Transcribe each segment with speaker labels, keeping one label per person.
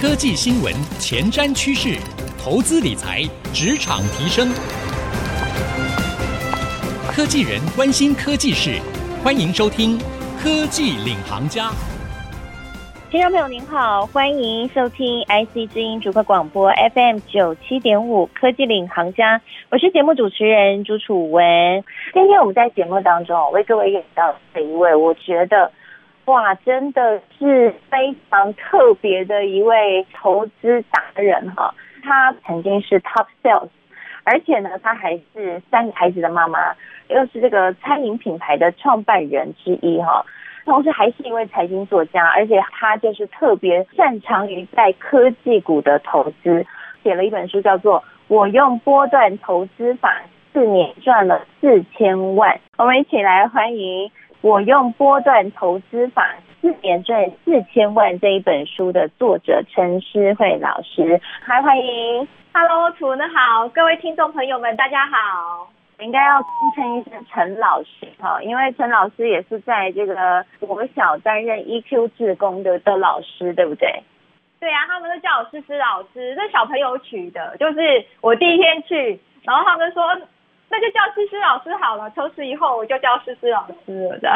Speaker 1: 科技新闻、前瞻趋势、投资理财、职场提升，科技人关心科技事，欢迎收听《科技领航家》。
Speaker 2: 听众朋友您好，欢迎收听 IC 之音主客广播 FM 九七点五《科技领航家》，我是节目主持人朱楚文。今天我们在节目当中为各位引到这一位，我觉得。哇，真的是非常特别的一位投资达人哈！他曾经是 Top Sales，而且呢，他还是三个孩子的妈妈，又是这个餐饮品牌的创办人之一哈。同时还是一位财经作家，而且他就是特别擅长于在科技股的投资，写了一本书叫做《我用波段投资法四年赚了四千万》。我们一起来欢迎。我用波段投资法四年赚四千万这一本书的作者陈诗慧老师，嗨，欢迎，Hello，楚文好，各位听众朋友们，大家好，应该要称一声陈老师哈，因为陈老师也是在这个国小担任 EQ 志工的的老师，对不对？
Speaker 3: 对啊，他们都叫我诗诗老师，这小朋友取的，就是我第一天去，然后他们说。那就叫诗诗老师好了，从此以后我就叫诗诗老师了的。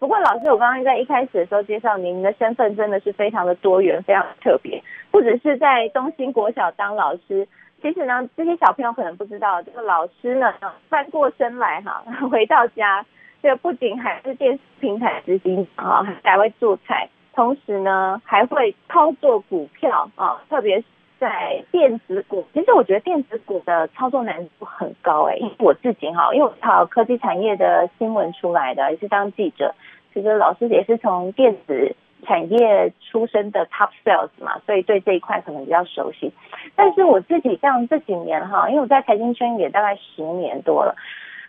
Speaker 2: 不过老师，我刚刚在一开始的时候介绍您的身份，真的是非常的多元，非常特别。不只是在东兴国小当老师，其实呢，这些小朋友可能不知道，这个老师呢翻过身来哈，回到家，这个不仅还是电视平台执行啊，还会做菜，同时呢还会操作股票啊，特别是。在电子股，其实我觉得电子股的操作难度很高哎、我自己哈，因为我考科技产业的新闻出来的，也是当记者。其实老师也是从电子产业出身的 top sales 嘛，所以对这一块可能比较熟悉。但是我自己像这几年哈，因为我在财经圈也大概十年多了，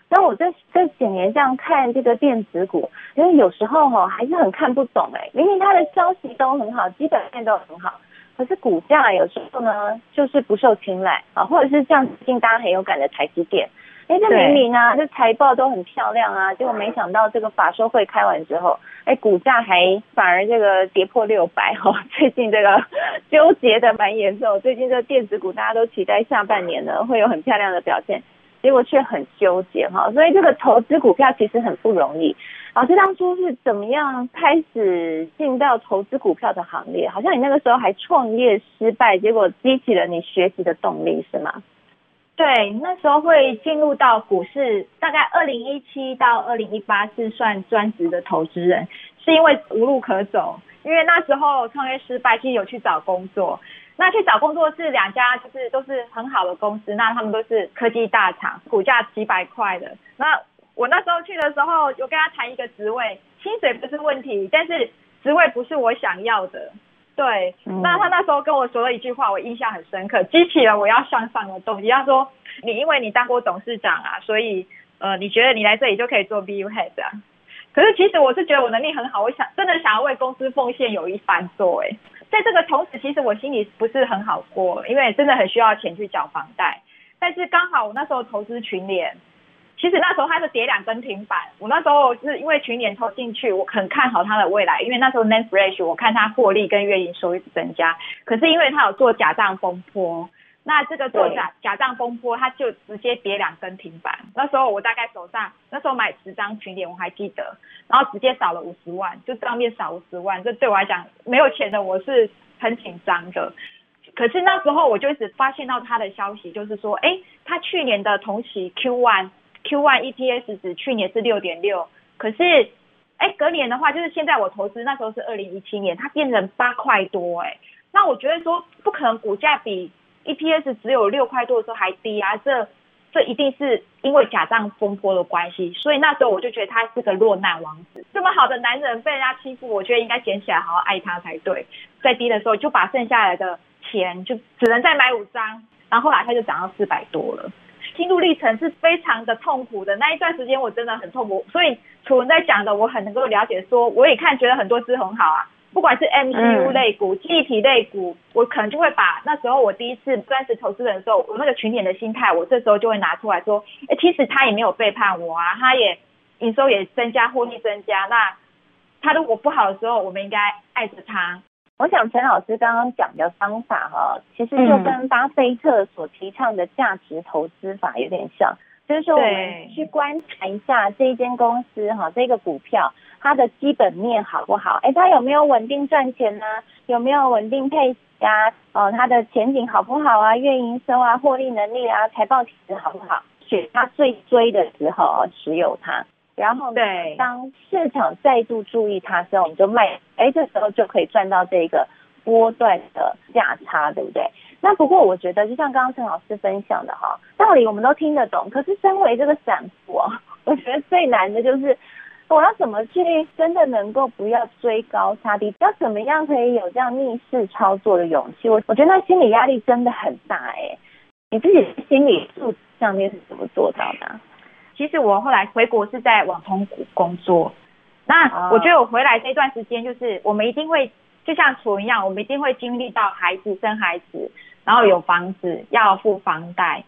Speaker 2: 那我这这几年这样看这个电子股，因为有时候哈还是很看不懂哎、明明它的消息都很好，基本面都很好。可是股价有时候呢，就是不受青睐啊，或者是像最近大家很有感的台积电，哎，这明明啊，这财报都很漂亮啊，结果没想到这个法说会开完之后，哎，股价还反而这个跌破六百哈，最近这个 纠结的蛮严重，最近这个电子股大家都期待下半年呢会有很漂亮的表现。结果却很纠结哈，所以这个投资股票其实很不容易。老师当初是怎么样开始进到投资股票的行列？好像你那个时候还创业失败，结果激起了你学习的动力，是吗？
Speaker 3: 对，那时候会进入到股市，大概二零一七到二零一八是算专职的投资人，是因为无路可走，因为那时候创业失败，其实有去找工作。那去找工作是两家，就是都是很好的公司，那他们都是科技大厂，股价几百块的。那我那时候去的时候，有跟他谈一个职位，薪水不是问题，但是职位不是我想要的。对，那他那时候跟我说了一句话，我印象很深刻，激起了我要向上的动机。他说：“你因为你当过董事长啊，所以呃，你觉得你来这里就可以做 BU head 啊？可是其实我是觉得我能力很好，我想真的想要为公司奉献，有一番作为，在这个同时，其实我心里不是很好过，因为真的很需要钱去缴房贷。但是刚好我那时候投资群联。其实那时候他是跌两根停板，我那时候是因为群年投进去，我很看好它的未来，因为那时候 net fresh 我看它获利跟月营收一直增加，可是因为它有做假账风波，那这个做假假账风波，它就直接跌两根停板。那时候我大概手上那时候买十张群联我还记得，然后直接少了五十万，就账面少五十万，这对我来讲没有钱的我是很紧张的。可是那时候我就一直发现到它的消息，就是说，哎，它去年的同期 Q one。Q1 EPS 值去年是六点六，可是，哎，隔年的话，就是现在我投资那时候是二零一七年，它变成八块多，哎，那我觉得说不可能股价比 EPS 只有六块多的时候还低啊，这这一定是因为假账风波的关系，所以那时候我就觉得他是个落难王子，这么好的男人被人家欺负，我觉得应该捡起来好好爱他才对，在低的时候就把剩下来的钱就只能再买五张，然后后来他就涨到四百多了。心路历程是非常的痛苦的，那一段时间我真的很痛苦，所以楚文在讲的我很能够了解说，说我也看觉得很多只很好啊，不管是 MCU 类股、记忆体类股，我可能就会把那时候我第一次专职投资人的时候，我那个群点的心态，我这时候就会拿出来说，哎，其实他也没有背叛我啊，他也营收也增加，获利增加，那他如果不好的时候，我们应该爱着他。
Speaker 2: 我想陈老师刚刚讲的方法哈，其实就跟巴菲特所提倡的价值投资法有点像，就是说我们去观察一下这一间公司哈，这个股票它的基本面好不好？哎，它有没有稳定赚钱呢？有没有稳定配息啊？哦，它的前景好不好啊？月营收啊，获利能力啊，财报体质好不好？选它最追的时候持有它。然后对，当市场再度注意它的时候，我们就卖，哎，这时候就可以赚到这个波段的价差，对不对？那不过我觉得，就像刚刚陈老师分享的哈，道理我们都听得懂，可是身为这个散户啊，我觉得最难的就是，我要怎么去真的能够不要追高杀低，要怎么样可以有这样逆势操作的勇气？我我觉得那心理压力真的很大哎，你自己心理素质上面是怎么做到的？
Speaker 3: 其实我后来回国是在网通股工作，那我觉得我回来这段时间，就是我们一定会就像楚一样，我们一定会经历到孩子生孩子，然后有房子要付房贷。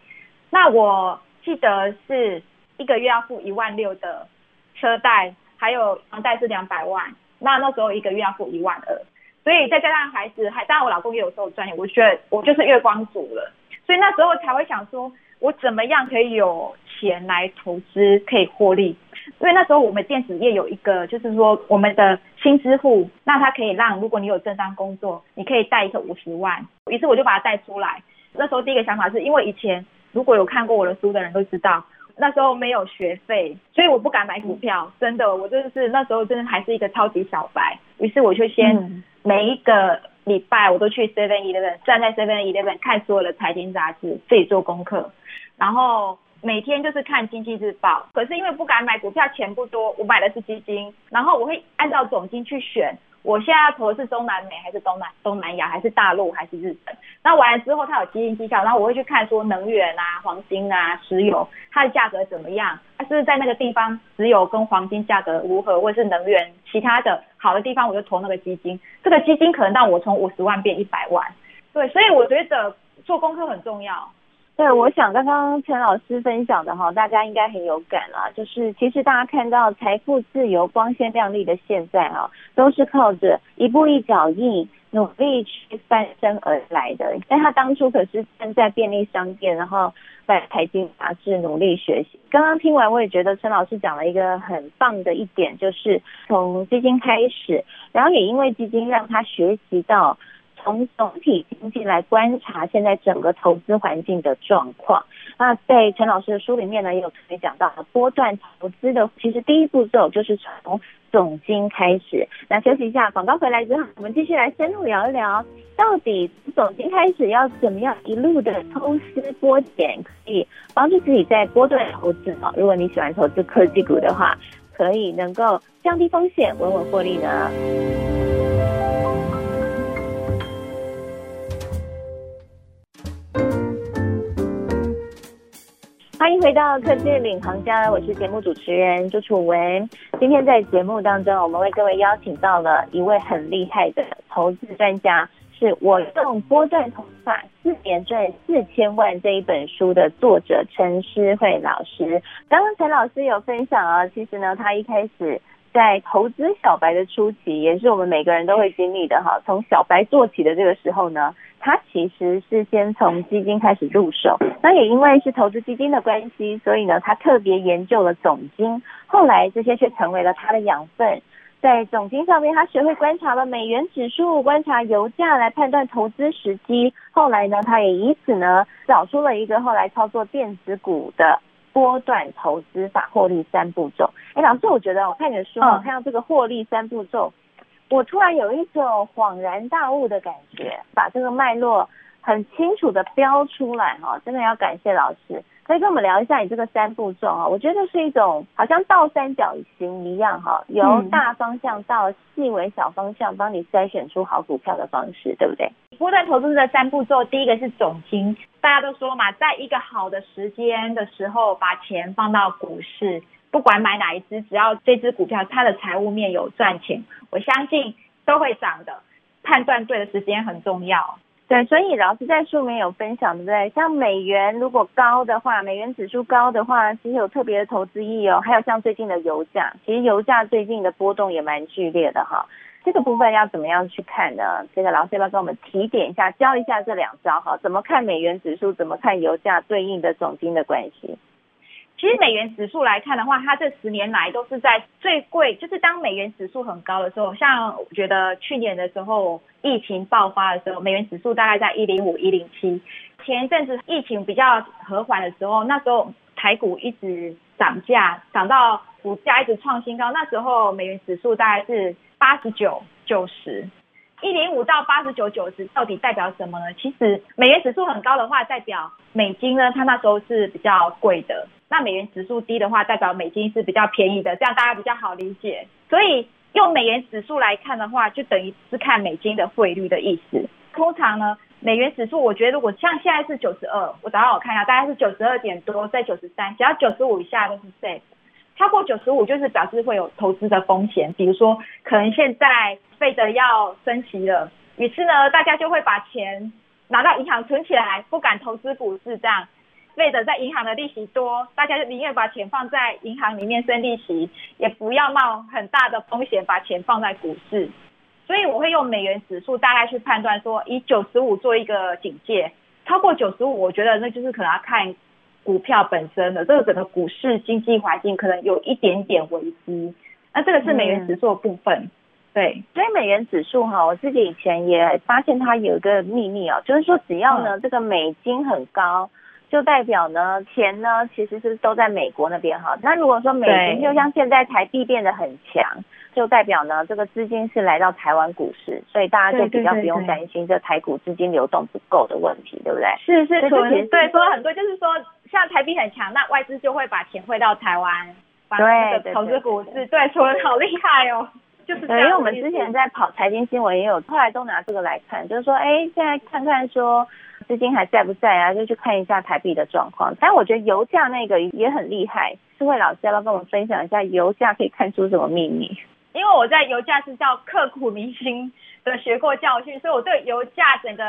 Speaker 3: 那我记得是一个月要付一万六的车贷，还有房贷是两百万，那那时候一个月要付一万二，所以再加上孩子，还当然我老公也有时候赚钱，我觉得我就是月光族了，所以那时候才会想说。我怎么样可以有钱来投资，可以获利？因为那时候我们电子业有一个，就是说我们的新支户，那它可以让如果你有正当工作，你可以贷一个五十万。于是我就把它贷出来。那时候第一个想法是因为以前如果有看过我的书的人都知道，那时候没有学费，所以我不敢买股票。真的，我就是那时候真的还是一个超级小白。于是我就先每一个。礼拜我都去 Seven Eleven，站在 Seven Eleven 看所有的财经杂志，自己做功课，然后每天就是看经济日报。可是因为不敢买股票，钱不多，我买的是基金，然后我会按照总经去选。我现在要投的是中南美还是东南东南亚还是大陆还是日本？那完了之后，它有基金绩效，然后我会去看说能源啊、黄金啊、石油，它的价格怎么样？它是是在那个地方石油跟黄金价格如何，或是能源其他的好的地方，我就投那个基金。这个基金可能让我从五十万变一百万。对，所以我觉得做功课很重要。
Speaker 2: 对，我想刚刚陈老师分享的哈，大家应该很有感啦。就是其实大家看到财富自由、光鲜亮丽的现在啊，都是靠着一步一脚印努力去翻身而来的。但他当初可是站在便利商店，然后在财经杂志努力学习。刚刚听完，我也觉得陈老师讲了一个很棒的一点，就是从基金开始，然后也因为基金让他学习到。从总体经济来观察现在整个投资环境的状况。那在陈老师的书里面呢，也有特别讲到波段投资的，其实第一步骤就是从总经开始。那休息一下，广告回来之后，我们继续来深入聊一聊，到底总经开始要怎么样一路的抽丝剥茧，可以帮助自己在波段投资啊。如果你喜欢投资科技股的话，可以能够降低风险，稳稳获利呢。欢迎回到科技领航家，我是节目主持人朱楚文。今天在节目当中，我们为各位邀请到了一位很厉害的投资专家，是我用波段投法四年赚四千万这一本书的作者陈诗慧老师。刚刚陈老师有分享啊，其实呢，他一开始在投资小白的初期，也是我们每个人都会经历的哈。从小白做起的这个时候呢。他其实是先从基金开始入手，那也因为是投资基金的关系，所以呢，他特别研究了总金，后来这些却成为了他的养分。在总金上面，他学会观察了美元指数，观察油价来判断投资时机。后来呢，他也以此呢找出了一个后来操作电子股的波段投资法，获利三步骤。哎，老师，我觉得我看你的书，我看到这个获利三步骤。我突然有一种恍然大悟的感觉，把这个脉络很清楚的标出来哈，真的要感谢老师。可以跟我们聊一下你这个三步骤啊？我觉得是一种好像倒三角形一样哈，由大方向到细微小方向，帮你筛选出好股票的方式，对不对？
Speaker 3: 波段投资的三步骤，第一个是总金，大家都说嘛，在一个好的时间的时候，把钱放到股市。不管买哪一只，只要这只股票它的财务面有赚钱，我相信都会涨的。判断对的时间很重要。
Speaker 2: 对，所以老师在书里面有分享，对不对？像美元如果高的话，美元指数高的话，其实有特别的投资意义哦。还有像最近的油价，其实油价最近的波动也蛮剧烈的哈。这个部分要怎么样去看呢？这个老师要不要跟我们提点一下，教一下这两招哈？怎么看美元指数？怎么看油价对应的总金的关系？
Speaker 3: 其实美元指数来看的话，它这十年来都是在最贵，就是当美元指数很高的时候，像我觉得去年的时候疫情爆发的时候，美元指数大概在一零五、一零七。前一阵子疫情比较和缓的时候，那时候台股一直涨价，涨到股价一直创新高，那时候美元指数大概是八十九、九十。一零五到八十九、九十到底代表什么呢？其实美元指数很高的话，代表美金呢，它那时候是比较贵的。那美元指数低的话，代表美金是比较便宜的，这样大家比较好理解。所以用美元指数来看的话，就等于是看美金的汇率的意思。通常呢，美元指数我觉得如果像现在是九十二，我早上我看一下，大概是九十二点多，在九十三，只要九十五以下都是 safe。超过九十五就是表示会有投资的风险，比如说可能现在费德要升息了，于是呢，大家就会把钱拿到银行存起来，不敢投资股市这样。费的在银行的利息多，大家就宁愿把钱放在银行里面生利息，也不要冒很大的风险把钱放在股市。所以我会用美元指数大概去判断说，以九十五做一个警戒，超过九十五，我觉得那就是可能要看股票本身的这个整个股市经济环境可能有一点点危机。那这个是美元指数的部分。嗯、对，
Speaker 2: 所以美元指数哈，我自己以前也发现它有一个秘密啊，就是说只要呢、嗯、这个美金很高。就代表呢，钱呢其实是都在美国那边哈。那如果说美金就像现在台币变得很强，就代表呢这个资金是来到台湾股市，所以大家就比较不用担心这台股资金流动不够的问题，对不对？
Speaker 3: 是是，说对说了很多，就是说像台币很强，那外资就会把钱汇到台湾，对，投资股市，对，说的好厉害哦。就是对，
Speaker 2: 因为我们之前在跑财经新闻也有，后来都拿这个来看，就是说，哎，现在看看说。资金还在不在啊？就去看一下台币的状况。但我觉得油价那个也很厉害，诗慧老师要不要跟我们分享一下油价可以看出什么秘密？
Speaker 3: 因为我在油价是叫刻骨铭心的学过教训，所以我对油价整个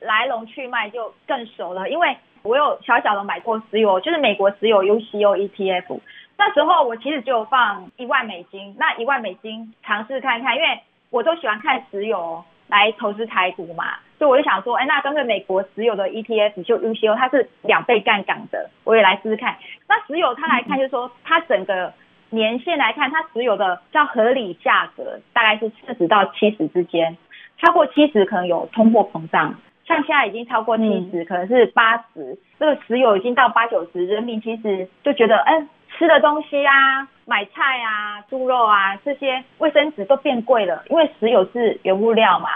Speaker 3: 来龙去脉就更熟了。因为我有小小的买过石油，就是美国石油 UCO ETF，那时候我其实就放一万美金，那一万美金尝试看看，因为我都喜欢看石油来投资台股嘛。所以我就想说，哎，那跟着美国石油的 ETF 就 UCO，它是两倍杠杆的，我也来试试看。那石油它来看，就是说它整个年限来看，它石油的叫合理价格大概是四十到七十之间，超过七十可能有通货膨胀，像现在已经超过七十，可能是八十，这个石油已经到八九十，人民其实就觉得，哎，吃的东西啊，买菜啊，猪肉啊这些卫生纸都变贵了，因为石油是原物料嘛。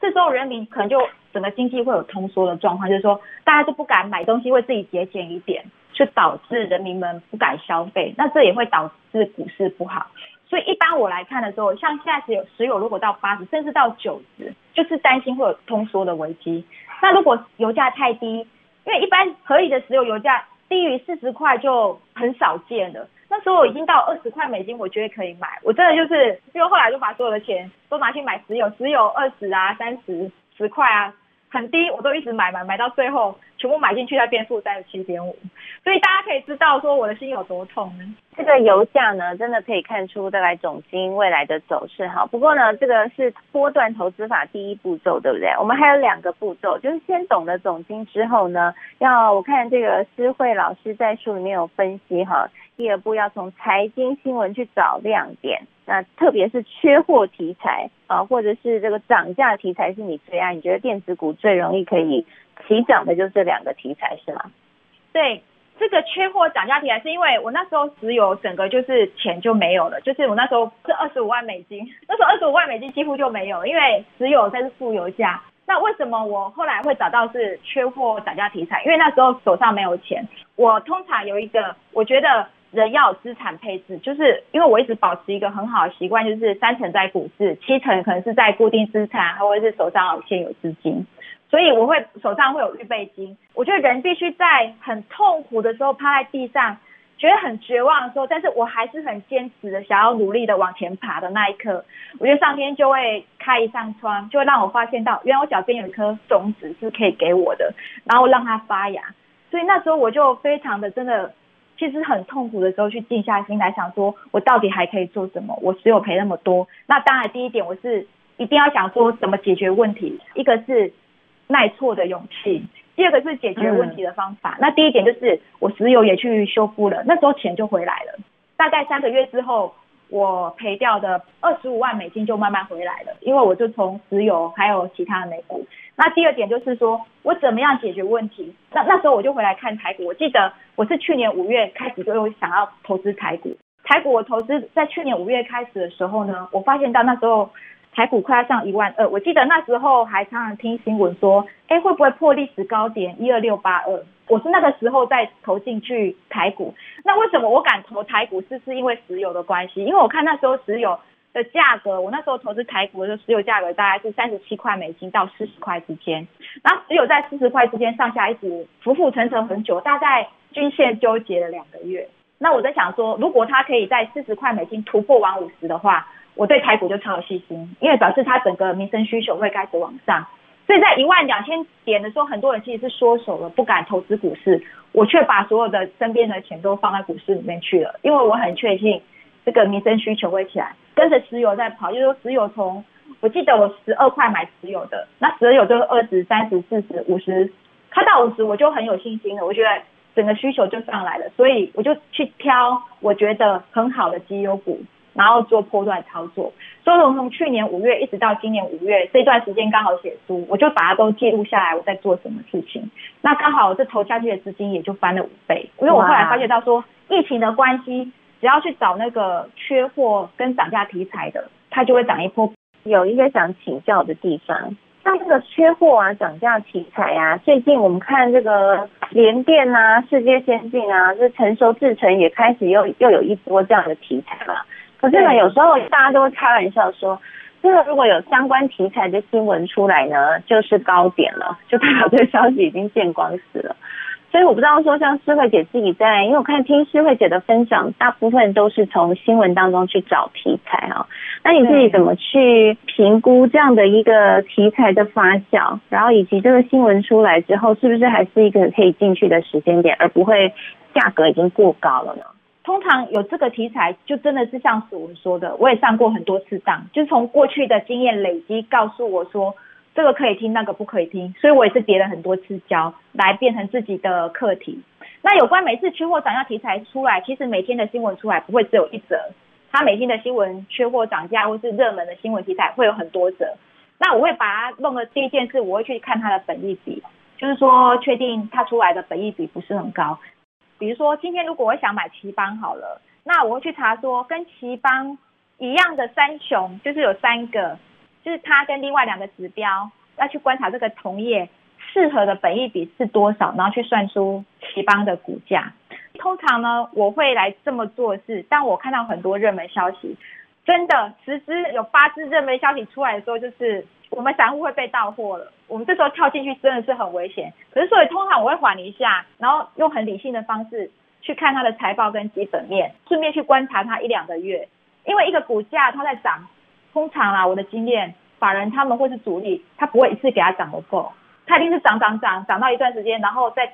Speaker 3: 这时候人民可能就整个经济会有通缩的状况，就是说大家就不敢买东西，为自己节俭一点，就导致人民们不敢消费，那这也会导致股市不好。所以一般我来看的时候，像现在石油石油如果到八十，甚至到九十，就是担心会有通缩的危机。那如果油价太低，因为一般合理的石油油价低于四十块就很少见了。那时候我已经到二十块美金，我觉得可以买。我真的就是，因为后来就把所有的钱都拿去买石油，石油二十啊、三十、十块啊，很低，我都一直买买买到最后，全部买进去才变负三十七点五。所以大家可以知道说我的心有多痛呢。
Speaker 2: 这个油价呢，真的可以看出大概总经未来的走势哈。不过呢，这个是波段投资法第一步骤，对不对？我们还有两个步骤，就是先懂了总经之后呢，要我看这个诗慧老师在书里面有分析哈。第二步要从财经新闻去找亮点，那特别是缺货题材啊，或者是这个涨价题材是你最爱，你觉得电子股最容易可以起涨的，就是这两个题材是吗？
Speaker 3: 对，这个缺货涨价题材是因为我那时候石油整个就是钱就没有了，就是我那时候是二十五万美金，那时候二十五万美金几乎就没有，因为只有在是负油价。那为什么我后来会找到是缺货涨价题材？因为那时候手上没有钱，我通常有一个我觉得。人要有资产配置，就是因为我一直保持一个很好的习惯，就是三成在股市，七成可能是在固定资产，或者是手上有现有资金，所以我会手上会有预备金。我觉得人必须在很痛苦的时候趴在地上，觉得很绝望的时候，但是我还是很坚持的想要努力的往前爬的那一刻，我觉得上天就会开一扇窗，就会让我发现到，原来我脚边有一颗种子是可以给我的，然后让它发芽。所以那时候我就非常的真的。其实很痛苦的时候，去静下心来想说，我到底还可以做什么？我只有赔那么多。那当然，第一点我是一定要想说怎么解决问题，一个是耐挫的勇气，第二个是解决问题的方法。那第一点就是我石油也去修复了，那时候钱就回来了。大概三个月之后，我赔掉的二十五万美金就慢慢回来了，因为我就从石油还有其他的美股。那第二点就是说我怎么样解决问题？那那时候我就回来看台股，我记得我是去年五月开始就有想要投资台股。台股我投资在去年五月开始的时候呢，我发现到那时候台股快要上一万二，我记得那时候还常常听新闻说，哎，会不会破历史高点一二六八二？我是那个时候在投进去台股。那为什么我敢投台股？是是因为石油的关系，因为我看那时候石油的价格，我那时候投资台股的时候，石油价格大概是三十七块美金到四十块之间，然后石油在四十块之间上下一直浮浮沉沉很久，大概均线纠结了两个月。那我在想说，如果它可以在四十块美金突破完五十的话，我对台股就超有信心，因为表示它整个民生需求会开始往上。所以在一万两千点的时候，很多人其实是缩手了，不敢投资股市，我却把所有的身边的钱都放在股市里面去了，因为我很确信这个民生需求会起来，跟着石油在跑，就是说石油从我记得我十二块买石油的，那石油就是二十三十四十五十，开到五十我就很有信心了，我觉得。整个需求就上来了，所以我就去挑我觉得很好的绩优股，然后做波段操作。所以从从去年五月一直到今年五月这段时间刚好写书，我就把它都记录下来，我在做什么事情。那刚好我这投下去的资金也就翻了五倍，因为我后来发觉到说疫情的关系，只要去找那个缺货跟涨价题材的，它就会涨一波。
Speaker 2: 有一个想请教的地方。像这个缺货啊、涨价题材啊，最近我们看这个联电啊、世界先进啊，这成熟制程也开始又又有一波这样的题材了。可是呢，有时候大家都会开玩笑说，这个如果有相关题材的新闻出来呢，就是高点了，就代表这个消息已经见光死了。所以我不知道说，像诗慧姐自己在，因为我看听诗慧姐的分享，大部分都是从新闻当中去找题材哈。那你自己怎么去评估这样的一个题材的发酵，然后以及这个新闻出来之后，是不是还是一个可以进去的时间点，而不会价格已经过高了呢？
Speaker 3: 通常有这个题材，就真的是像是我们说的，我也上过很多次当，就是从过去的经验累积，告诉我说。这个可以听，那个不可以听，所以我也是叠了很多次胶，来变成自己的课题。那有关每次缺货涨价题材出来，其实每天的新闻出来不会只有一则，它每天的新闻缺货涨价或是热门的新闻题材会有很多则。那我会把它弄的第一件事，我会去看它的本益比，就是说确定它出来的本益比不是很高。比如说今天如果我想买奇邦好了，那我会去查说跟奇邦一样的三雄，就是有三个。就是它跟另外两个指标要去观察这个同业适合的本益比是多少，然后去算出頎邦的股价。通常呢，我会来这么做是，当我看到很多热门消息，真的十支有八支热门消息出来的时候，就是我们散户会被到货了。我们这时候跳进去真的是很危险。可是所以通常我会缓一下，然后用很理性的方式去看它的财报跟基本面，顺便去观察它一两个月，因为一个股价它在涨。通常啊，我的经验，法人他们会是主力，他不会一次给他涨得够，他一定是涨涨涨涨到一段时间，然后再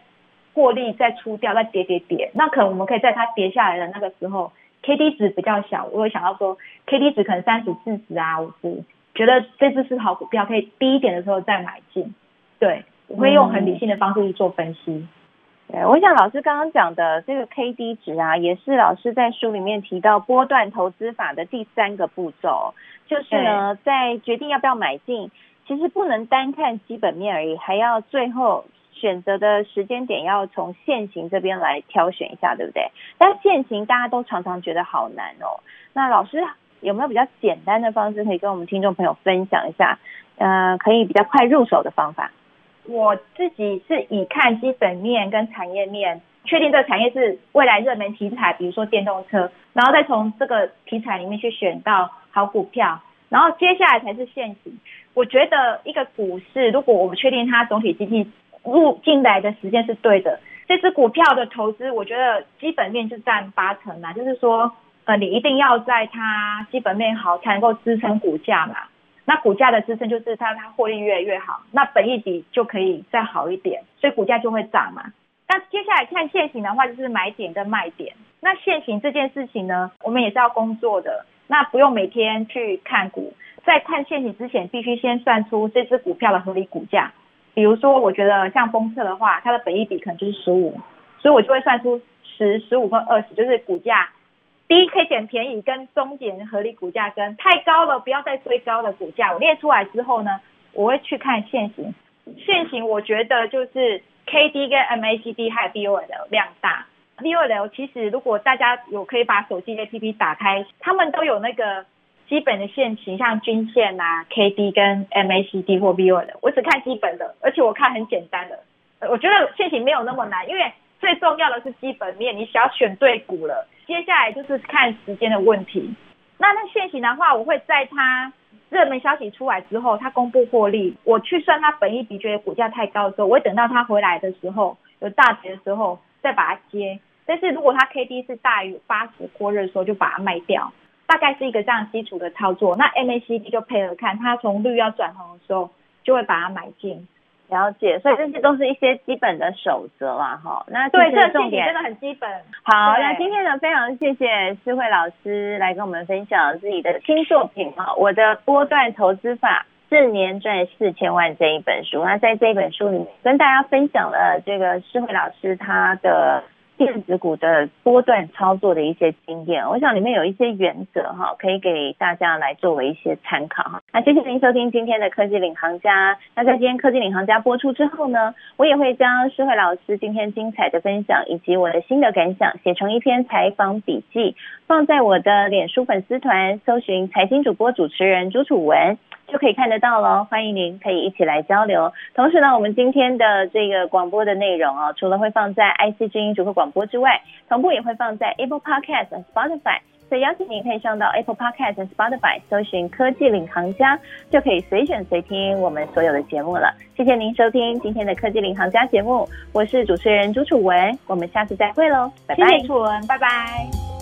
Speaker 3: 获利再出掉，再跌跌跌。那可能我们可以在它跌下来的那个时候，K D 值比较小，我会想到说 K D 值可能三十四十啊五十，觉得这只是好股票，可以低一点的时候再买进。对，我会用很理性的方式去做分析。
Speaker 2: 对，我想老师刚刚讲的这个 K D 值啊，也是老师在书里面提到波段投资法的第三个步骤，就是呢，在决定要不要买进，其实不能单看基本面而已，还要最后选择的时间点要从现行这边来挑选一下，对不对？但现行大家都常常觉得好难哦，那老师有没有比较简单的方式可以跟我们听众朋友分享一下？呃，可以比较快入手的方法？
Speaker 3: 我自己是以看基本面跟产业面，确定这个产业是未来热门题材，比如说电动车，然后再从这个题材里面去选到好股票，然后接下来才是线型。我觉得一个股市，如果我们确定它总体经济入进来的时间是对的，这只股票的投资，我觉得基本面就占八成嘛，就是说，呃，你一定要在它基本面好，才能够支撑股价嘛。那股价的支撑就是它，它获利越来越好，那本益比就可以再好一点，所以股价就会涨嘛。那接下来看线型的话，就是买点跟卖点。那线型这件事情呢，我们也是要工作的，那不用每天去看股，在看线型之前，必须先算出这只股票的合理股价。比如说，我觉得像封测的话，它的本益比可能就是十五，所以我就会算出十、十五跟二十，就是股价低可以捡便宜，跟中间合理股价跟太高了不要再追高的股价。我列出来之后呢，我会去看线型。线型我觉得就是 K D 跟 M A C D 还有 B O L 量大。B O L 其实如果大家有可以把手机 A P P 打开，他们都有那个。基本的线型，像均线啊、K D 跟 M A C D 或 B O 的，我只看基本的，而且我看很简单的。我觉得线型没有那么难，因为最重要的是基本面，你只要选对股了，接下来就是看时间的问题。那那现行的话，我会在它热门消息出来之后，它公布获利，我去算它本一比，觉得股价太高的时候，我会等到它回来的时候，有大跌的时候再把它接。但是如果它 K D 是大于八十过热的时候，就把它卖掉。大概是一个这样基础的操作，那 MACD 就配合看，它从绿要转红的时候，就会把它买进。
Speaker 2: 了解，所以这些都是一些基本的守则啦，哈。那
Speaker 3: 对，这个重点真的很基本。
Speaker 2: 好，那今天呢，非常谢谢诗慧老师来跟我们分享自己的新作品哈，《我的波段投资法：四年赚四千万》这一本书。那在这一本书里面，跟大家分享了这个诗慧老师他的。电子股的波段操作的一些经验，我想里面有一些原则哈，可以给大家来作为一些参考哈。那谢谢您收听今天的科技领航家。那在今天科技领航家播出之后呢，我也会将施慧老师今天精彩的分享以及我的新的感想写成一篇采访笔记，放在我的脸书粉丝团，搜寻财经主播主持人朱楚文。就可以看得到了，欢迎您可以一起来交流。同时呢，我们今天的这个广播的内容啊，除了会放在 IC 之音逐客广播之外，同步也会放在 Apple Podcast 和 Spotify。所以邀请您可以上到 Apple Podcast 和 Spotify 搜寻“科技领航家”，就可以随选随听我们所有的节目了。谢谢您收听今天的科技领航家节目，我是主持人朱楚文，我们下次再会喽，拜拜。
Speaker 3: 谢谢楚文，拜拜。